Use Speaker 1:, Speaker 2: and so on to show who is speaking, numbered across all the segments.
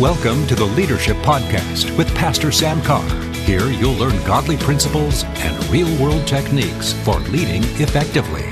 Speaker 1: Welcome to the Leadership Podcast with Pastor Sam Carr. Here you'll learn godly principles and real world techniques for leading effectively.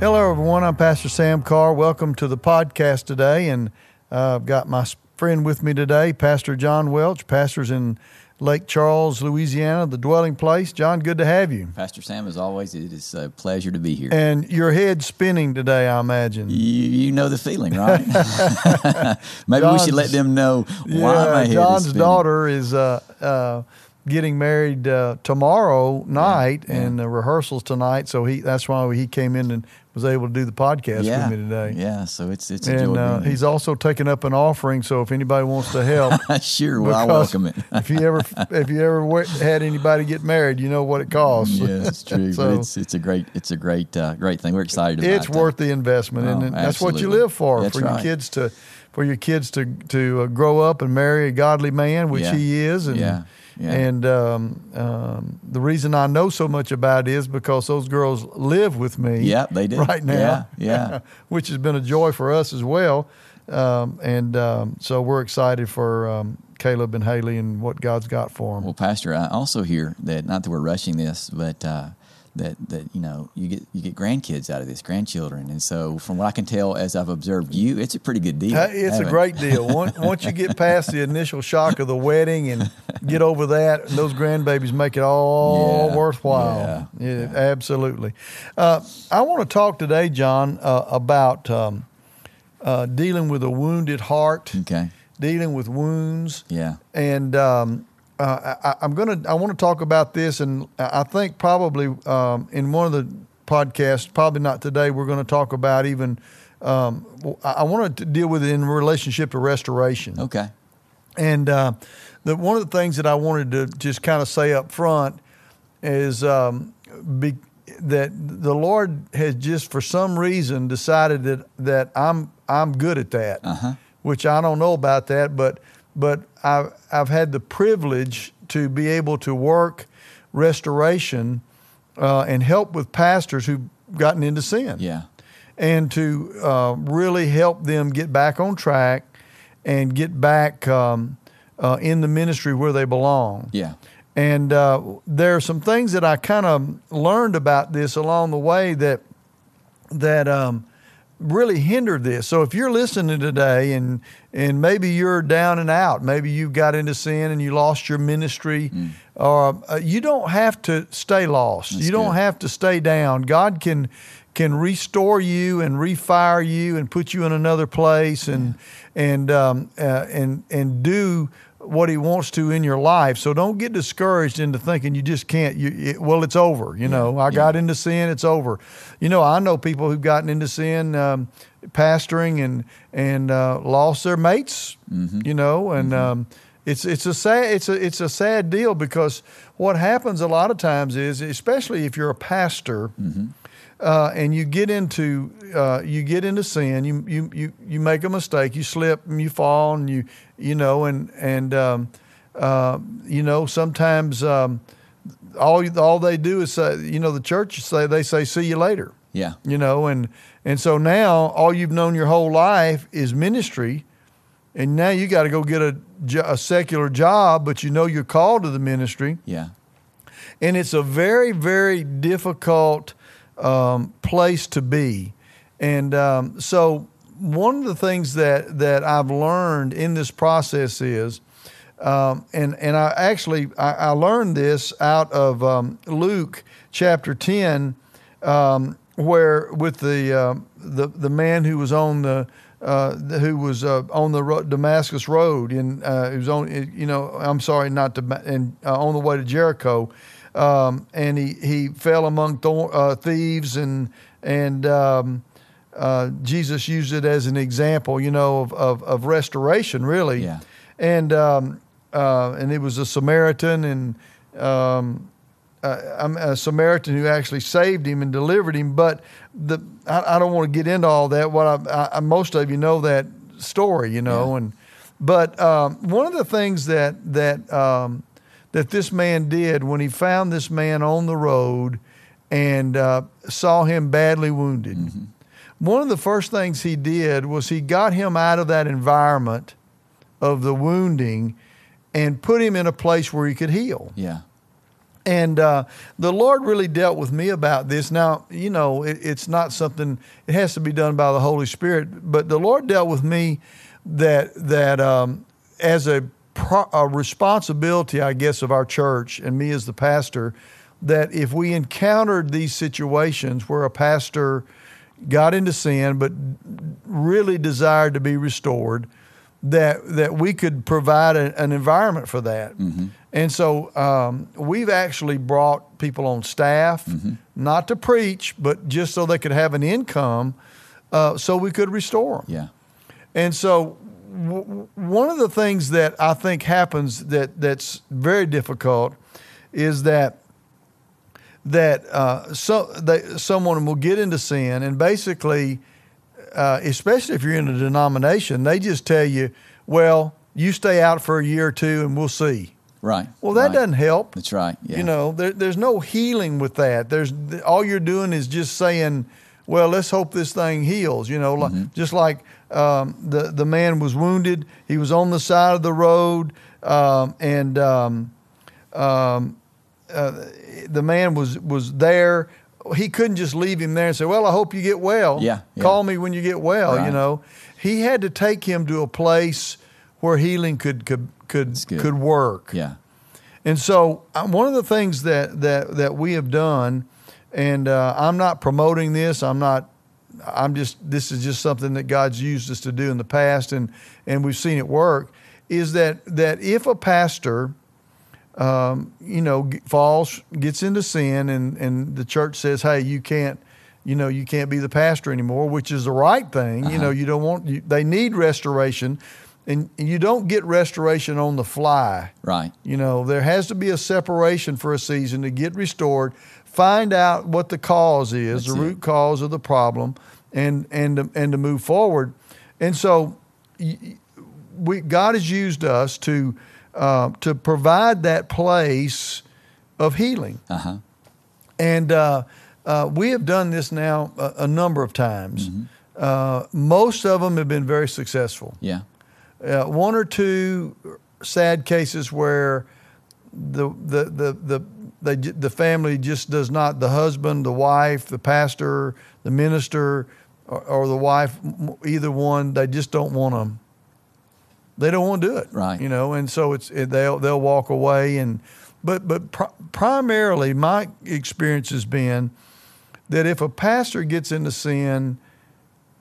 Speaker 2: Hello, everyone. I'm Pastor Sam Carr. Welcome to the podcast today. And uh, I've got my friend with me today, Pastor John Welch, pastors in Lake Charles, Louisiana, the dwelling place. John, good to have you.
Speaker 3: Pastor Sam, as always, it is a pleasure to be here.
Speaker 2: And your head spinning today, I imagine.
Speaker 3: You, you know the feeling, right? Maybe John's, we should let them know why
Speaker 2: yeah,
Speaker 3: my head
Speaker 2: John's
Speaker 3: is
Speaker 2: daughter is uh, uh, getting married uh, tomorrow night, yeah, yeah. and the rehearsals tonight. So he that's why he came in and was able to do the podcast
Speaker 3: yeah,
Speaker 2: with me today.
Speaker 3: Yeah, so it's it's
Speaker 2: and uh, he's also taken up an offering. So if anybody wants to help,
Speaker 3: sure, well, I welcome it.
Speaker 2: if you ever if you ever had anybody get married, you know what it costs.
Speaker 3: Yeah, it's true. so, but it's it's a great it's a great uh, great thing. We're excited.
Speaker 2: It's worth the investment,
Speaker 3: oh,
Speaker 2: and that's what you live for
Speaker 3: that's
Speaker 2: for
Speaker 3: right.
Speaker 2: your kids to for your kids to to uh, grow up and marry a godly man, which he is, and.
Speaker 3: Yeah.
Speaker 2: And um, um, the reason I know so much about it is because those girls live with me.
Speaker 3: Yeah, they do
Speaker 2: right now.
Speaker 3: Yeah, yeah.
Speaker 2: which has been a joy for us as well. Um, and um, so we're excited for um, Caleb and Haley and what God's got for them.
Speaker 3: Well, Pastor, I also hear that not that we're rushing this, but uh, that that you know you get you get grandkids out of this, grandchildren, and so from what I can tell, as I've observed you, it's a pretty good deal.
Speaker 2: Uh, it's a great deal. Once, once you get past the initial shock of the wedding and get over that, those grandbabies make it all
Speaker 3: yeah,
Speaker 2: worthwhile.
Speaker 3: Yeah,
Speaker 2: yeah, absolutely. Uh, I want to talk today, John, uh, about um, uh, dealing with a wounded heart.
Speaker 3: Okay.
Speaker 2: Dealing with wounds.
Speaker 3: Yeah.
Speaker 2: And um, uh, I, am gonna. I want to talk about this, and I think probably um, in one of the podcasts, probably not today. We're going to talk about even. Um, I want to deal with it in relationship to restoration.
Speaker 3: Okay.
Speaker 2: And uh, the one of the things that I wanted to just kind of say up front is um, be, that the Lord has just for some reason decided that that I'm I'm good at that,
Speaker 3: uh-huh.
Speaker 2: which I don't know about that, but but I've, I've had the privilege to be able to work restoration uh, and help with pastors who've gotten into sin.
Speaker 3: Yeah.
Speaker 2: And to uh, really help them get back on track and get back um, uh, in the ministry where they belong.
Speaker 3: Yeah.
Speaker 2: And uh, there are some things that I kind of learned about this along the way that that um, really hindered this. So if you're listening today and and maybe you're down and out, maybe you got into sin and you lost your ministry,
Speaker 3: mm.
Speaker 2: or uh, you don't have to stay lost.
Speaker 3: That's
Speaker 2: you don't
Speaker 3: good.
Speaker 2: have to stay down. God can can restore you and refire you and put you in another place and and um, uh, and and do what he wants to in your life. So don't get discouraged into thinking you just can't. You, it, well, it's over. You know, I got into sin. It's over. You know, I know people who've gotten into sin, um, pastoring and and uh, lost their mates.
Speaker 3: Mm-hmm.
Speaker 2: You know, and
Speaker 3: Mm-hmm.
Speaker 2: um, it's it's a sad it's a it's a sad deal because what happens a lot of times is, especially if you're a pastor.
Speaker 3: Mm-hmm.
Speaker 2: Uh, and you get into uh, you get into sin. You, you you you make a mistake. You slip and you fall and you you know and and um, uh, you know sometimes um, all all they do is say you know the church say they say see you later.
Speaker 3: Yeah.
Speaker 2: You know and and so now all you've known your whole life is ministry, and now you got to go get a a secular job, but you know you're called to the ministry,
Speaker 3: Yeah.
Speaker 2: and it's a very very difficult um, place to be. And um, so, one of the things that, that I've learned in this process is, um, and and I actually I, I learned this out of um, Luke chapter ten, um, where with the uh, the the man who was on the uh, who was uh, on the Damascus road and uh, was on you know I'm sorry not to and uh, on the way to Jericho um, and he, he fell among thor- uh, thieves and and um, uh, Jesus used it as an example, you know, of, of, of restoration, really.
Speaker 3: Yeah.
Speaker 2: And um, uh, and it was a Samaritan and um, uh, a Samaritan who actually saved him and delivered him. But the I, I don't want to get into all that. What I, I, most of you know that story, you know,
Speaker 3: Yeah.
Speaker 2: and but um, one of the things that that um, that this man did when he found this man on the road and uh, saw him badly wounded. One of the first things he did was he got him out of that environment of the wounding and put him in a place where he could heal.
Speaker 3: Yeah.
Speaker 2: And uh, the Lord really dealt with me about this. Now, you know, it, it's not something, it has to be done by the Holy Spirit, but the Lord dealt with me that, that um, as a, pro- a responsibility, I guess, of our church and me as the pastor, that if we encountered these situations where a pastor got into sin but really desired to be restored, that that we could provide a, an environment for that.
Speaker 3: Mm-hmm.
Speaker 2: And so um, we've actually brought people on staff,
Speaker 3: Mm-hmm.
Speaker 2: not to preach, but just so they could have an income, uh, so we could restore them.
Speaker 3: Yeah.
Speaker 2: And so, w- one of the things that I think happens that that's very difficult is that that uh, so they, someone will get into sin, and basically, uh, especially if you're in a denomination, they just tell you, "Well, you stay out for a year or two, and we'll see."
Speaker 3: Right.
Speaker 2: Well, that
Speaker 3: right.
Speaker 2: doesn't help.
Speaker 3: That's right. Yeah.
Speaker 2: You know, there, there's no healing with that. There's all you're doing is just saying, "Well, let's hope this thing heals." You know,
Speaker 3: Mm-hmm.
Speaker 2: like, just like um, the the man was wounded, he was on the side of the road, um, and um, um, uh, the man was was there. He couldn't just leave him there and say, "Well, I hope you get well.
Speaker 3: Yeah, yeah.
Speaker 2: Call me when you get well." You know, he had to take him to a place where healing could could could could work.
Speaker 3: Yeah.
Speaker 2: And so, uh, one of the things that that that we have done, and uh, I'm not promoting this. I'm not. I'm just. This is just something that God's used us to do in the past, and and we've seen it work. Is that that if a pastor, um, you know, falls, gets into sin, and and the church says, hey, you can't. You know, you can't be the pastor anymore, which is the right thing. You know, you don't want. You, they need restoration, and you don't get restoration on the fly.
Speaker 3: Right.
Speaker 2: You know, there has to be a separation for a season to get restored. Find out what the cause is,
Speaker 3: That's
Speaker 2: the
Speaker 3: it.
Speaker 2: root cause of the problem, and and to, and to move forward. And so, we God has used us to uh, to provide that place of healing,
Speaker 3: Uh huh.
Speaker 2: and uh, uh, we have done this now a, a number of times.
Speaker 3: Mm-hmm.
Speaker 2: Uh, most of them have been very successful
Speaker 3: Yeah.
Speaker 2: Uh, one or two sad cases where the the the the they, the family just does not the husband, the wife, the pastor, the minister, or, or the wife, either one, they just don't want to. They don't want to do it,
Speaker 3: Right.
Speaker 2: You know, and so it's they'll they'll walk away and, but but pr- primarily my experience has been that if a pastor gets into sin,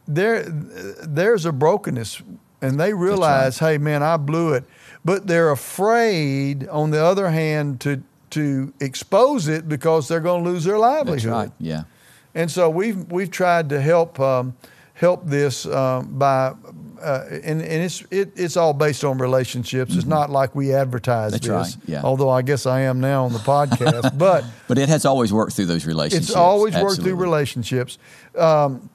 Speaker 2: there there's a brokenness and they realize hey man i blew it but they're afraid on the other hand to to expose it because they're going to lose their livelihood
Speaker 3: That's right. Yeah.
Speaker 2: and so we've we've tried to help um, help this um, by uh, and, and it's it, it's all based on relationships. It's not like we advertise
Speaker 3: Mm-hmm. That's
Speaker 2: this.
Speaker 3: right, yeah.
Speaker 2: Although I guess I am now on the podcast, but
Speaker 3: But it has always worked through those relationships.
Speaker 2: it's always worked through relationships. Um,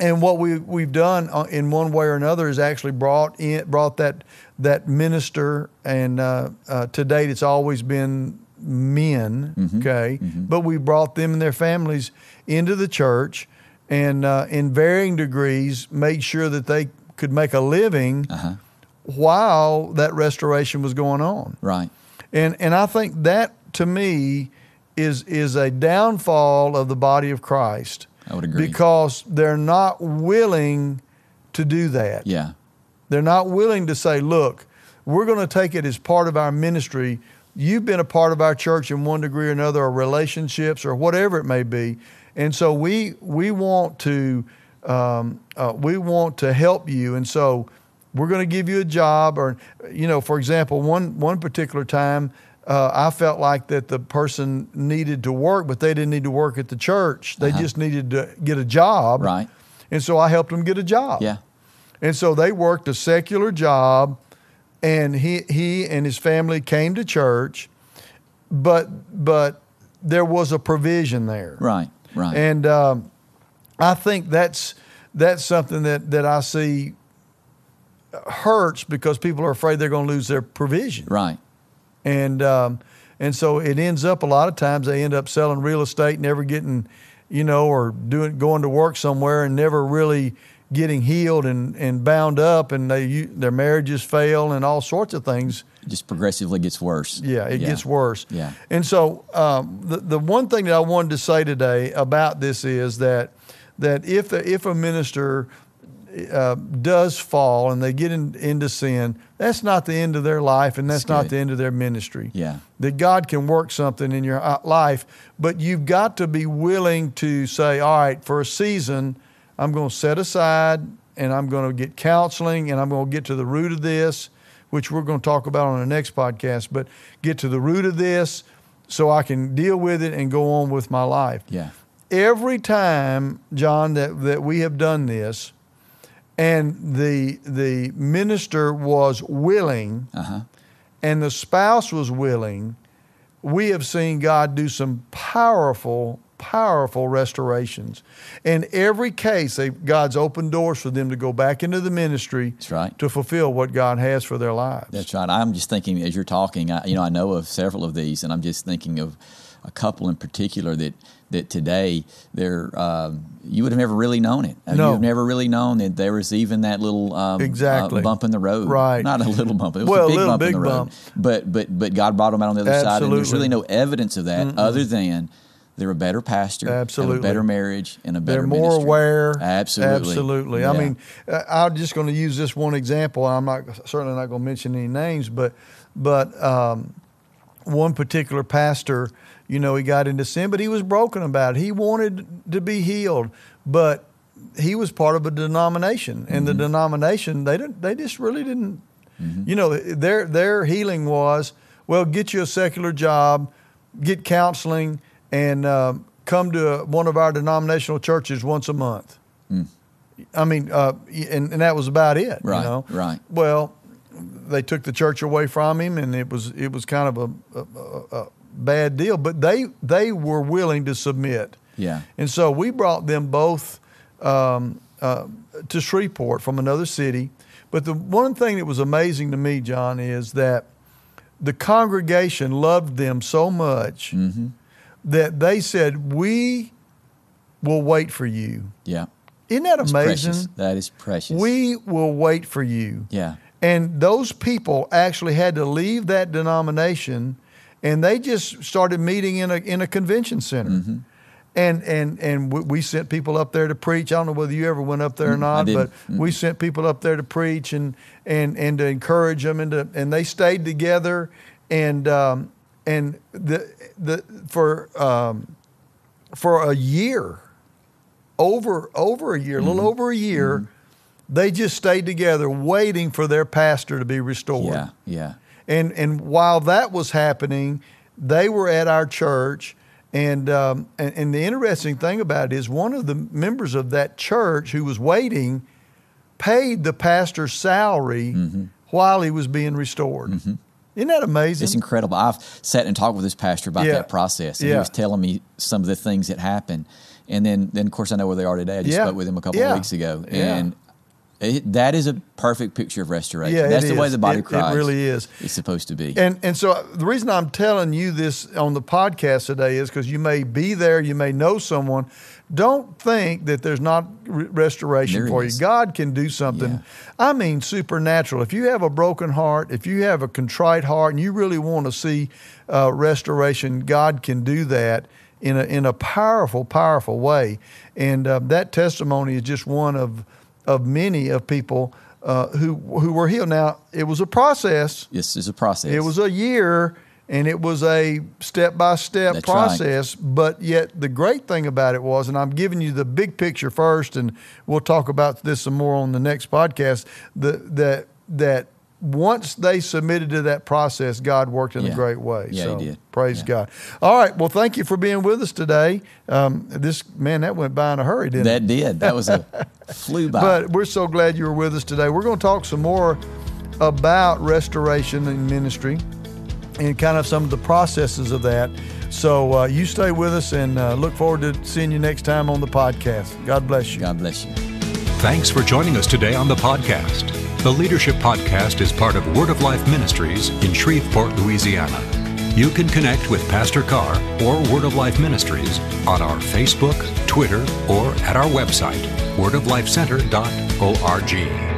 Speaker 2: and what we we've done uh, in one way or another is actually brought in brought that that minister, and uh, uh, to date it's always been men.
Speaker 3: Mm-hmm.
Speaker 2: Okay, but we brought them and their families into the church, and uh, in varying degrees made sure that they could make a living
Speaker 3: Uh-huh.
Speaker 2: while that restoration was going on.
Speaker 3: Right.
Speaker 2: And and I think that to me is is a downfall of the body of Christ.
Speaker 3: I would agree.
Speaker 2: Because they're not willing to do that.
Speaker 3: Yeah.
Speaker 2: They're not willing to say, look, we're going to take it as part of our ministry. You've been a part of our church in one degree or another, or relationships, or whatever it may be, and so we we want to um, uh, we want to help you, and so we're going to give you a job, or you know, for example, one one particular time. Uh, I felt like that the person needed to work, but they didn't need to work at the church. They just needed to get a job.
Speaker 3: Uh-huh. Right.
Speaker 2: And so I helped them get a job.
Speaker 3: Yeah.
Speaker 2: And so they worked a secular job, and he he and his family came to church, but but there was a provision there.
Speaker 3: Right. Right.
Speaker 2: And um, I think that's that's something that that I see hurts because people are afraid they're going to lose their provision
Speaker 3: right.
Speaker 2: And um, and so it ends up a lot of times they end up selling real estate, never getting, you know, or doing going to work somewhere and never really getting healed and, and bound up, and they you- their marriages fail and all sorts of things.
Speaker 3: It just progressively gets worse.
Speaker 2: Yeah, it gets worse.
Speaker 3: Yeah.
Speaker 2: And so um, the the one thing that I wanted to say today about this is that that if if a minister uh, does fall and they get in, into sin, that's not the end of their life, and that's,
Speaker 3: That's
Speaker 2: not the end of their ministry.
Speaker 3: Yeah.
Speaker 2: That God can work something in your uh, life, but you've got to be willing to say, all right, for a season, I'm going to set aside and I'm going to get counseling and I'm going to get to the root of this, which we're going to talk about on the next podcast, but get to the root of this so I can deal with it and go on with my life
Speaker 3: Yeah.
Speaker 2: every time, John, that, that we have done this, and the the minister was willing,
Speaker 3: Uh-huh.
Speaker 2: and the spouse was willing, we have seen God do some powerful, powerful restorations. In every case, they, God's opened doors for them to go back into the ministry
Speaker 3: That's right.
Speaker 2: to fulfill what God has for their lives.
Speaker 3: That's right. I'm just thinking as you're talking. I, you know, I know of several of these, and I'm just thinking of a couple in particular that that today they're um, you would have never really known it. I mean,
Speaker 2: No.
Speaker 3: you've never really known that there was even that little um,
Speaker 2: Exactly.
Speaker 3: uh, bump in the road.
Speaker 2: Right.
Speaker 3: Not a little bump. It was
Speaker 2: Well,
Speaker 3: a big
Speaker 2: little
Speaker 3: bump in the road.
Speaker 2: bump.
Speaker 3: But but but God brought them out on the other side, and there's really no evidence of that other than. They're a better pastor,
Speaker 2: Absolutely.
Speaker 3: a better marriage, and a better
Speaker 2: They're more
Speaker 3: ministry.
Speaker 2: aware.
Speaker 3: Absolutely,
Speaker 2: Absolutely. I mean, uh, I'm just going to use this one example. I'm not certainly not going to mention any names, but but um, one particular pastor, you know, he got into sin, but he was broken about it. He wanted to be healed, but he was part of a denomination, and the
Speaker 3: Mm-hmm.
Speaker 2: denomination they didn't they just really didn't. You know, their their healing was well, get you a secular job, get counseling, and um, come to one of our denominational churches once a month. I mean, uh, and, and that was about it.
Speaker 3: Right,
Speaker 2: You know?
Speaker 3: right.
Speaker 2: Well, they took the church away from him, and it was it was kind of a, a, a bad deal. But they they were willing to submit.
Speaker 3: Yeah.
Speaker 2: And so we brought them both um, uh, to Shreveport from another city. But the one thing that was amazing to me, John, is that the congregation loved them so much
Speaker 3: Mm-hmm.
Speaker 2: that they said, "We will wait for you."
Speaker 3: yeah,
Speaker 2: Isn't that
Speaker 3: it's
Speaker 2: amazing?
Speaker 3: precious. That is precious.
Speaker 2: We will wait for you.
Speaker 3: yeah.
Speaker 2: And those people actually had to leave that denomination and they just started meeting in a, in a convention center.
Speaker 3: Mm-hmm.
Speaker 2: And, and, and we- sent people up there to preach. I don't know whether you ever went up there or
Speaker 3: Mm,
Speaker 2: not, but we sent people up there to preach and, and, and to encourage them. And, to, and they stayed together. And, um, and the, the, for, um, for a year, over over a year, a
Speaker 3: Mm-hmm.
Speaker 2: little over a year, they just stayed together waiting for their pastor to be restored.
Speaker 3: Yeah, yeah.
Speaker 2: And and while that was happening, they were at our church. And, um, and and the interesting thing about it is one of the members of that church who was waiting paid the pastor's salary while he was being restored. Isn't that amazing?
Speaker 3: It's incredible. I've sat and talked with this pastor about
Speaker 2: Yeah.
Speaker 3: that process, and
Speaker 2: Yeah.
Speaker 3: he was telling me some of the things that happened. And then, then of course, I know where they are today. I just
Speaker 2: Yeah.
Speaker 3: spoke with him a couple of weeks ago, and it, that is a perfect picture of restoration.
Speaker 2: Yeah,
Speaker 3: That's the way the body
Speaker 2: It-
Speaker 3: Christ
Speaker 2: it really is.
Speaker 3: is supposed to be.
Speaker 2: And and so the reason I'm telling you this on the podcast today is because you may be there, you may know someone. Don't think that there's not re- restoration
Speaker 3: There
Speaker 2: for
Speaker 3: is.
Speaker 2: you. God can do something.
Speaker 3: Yeah.
Speaker 2: I mean, supernatural. If you have a broken heart, if you have a contrite heart, and you really want to see uh, restoration, God can do that in a in a powerful, powerful way. And uh, that testimony is just one of of many of people uh, who who were healed. Now, it was a process.
Speaker 3: this is a process.
Speaker 2: It was a year and it was a step by step
Speaker 3: That's right.
Speaker 2: process. But yet, the great thing about it was, and I'm giving you the big picture first, and we'll talk about this some more on the next podcast. The, that that once they submitted to that process, God worked in a great way.
Speaker 3: Yeah, He did.
Speaker 2: praise
Speaker 3: Yeah.
Speaker 2: God. All right. Well, thank you for being with us today. Um, this man, that went by in a hurry, didn't it?
Speaker 3: that did. That was a flew by.
Speaker 2: But we're so glad you were with us today. We're going to talk some more about restoration and ministry and kind of some of the processes of that. So uh, you stay with us and uh, look forward to seeing you next time on the podcast. God bless you.
Speaker 3: God bless you.
Speaker 1: Thanks for joining us today on the podcast. The Leadership Podcast is part of Word of Life Ministries in Shreveport, Louisiana. You can connect with Pastor Carr or Word of Life Ministries on our Facebook, Twitter, or at our website, wordoflifecenter.org.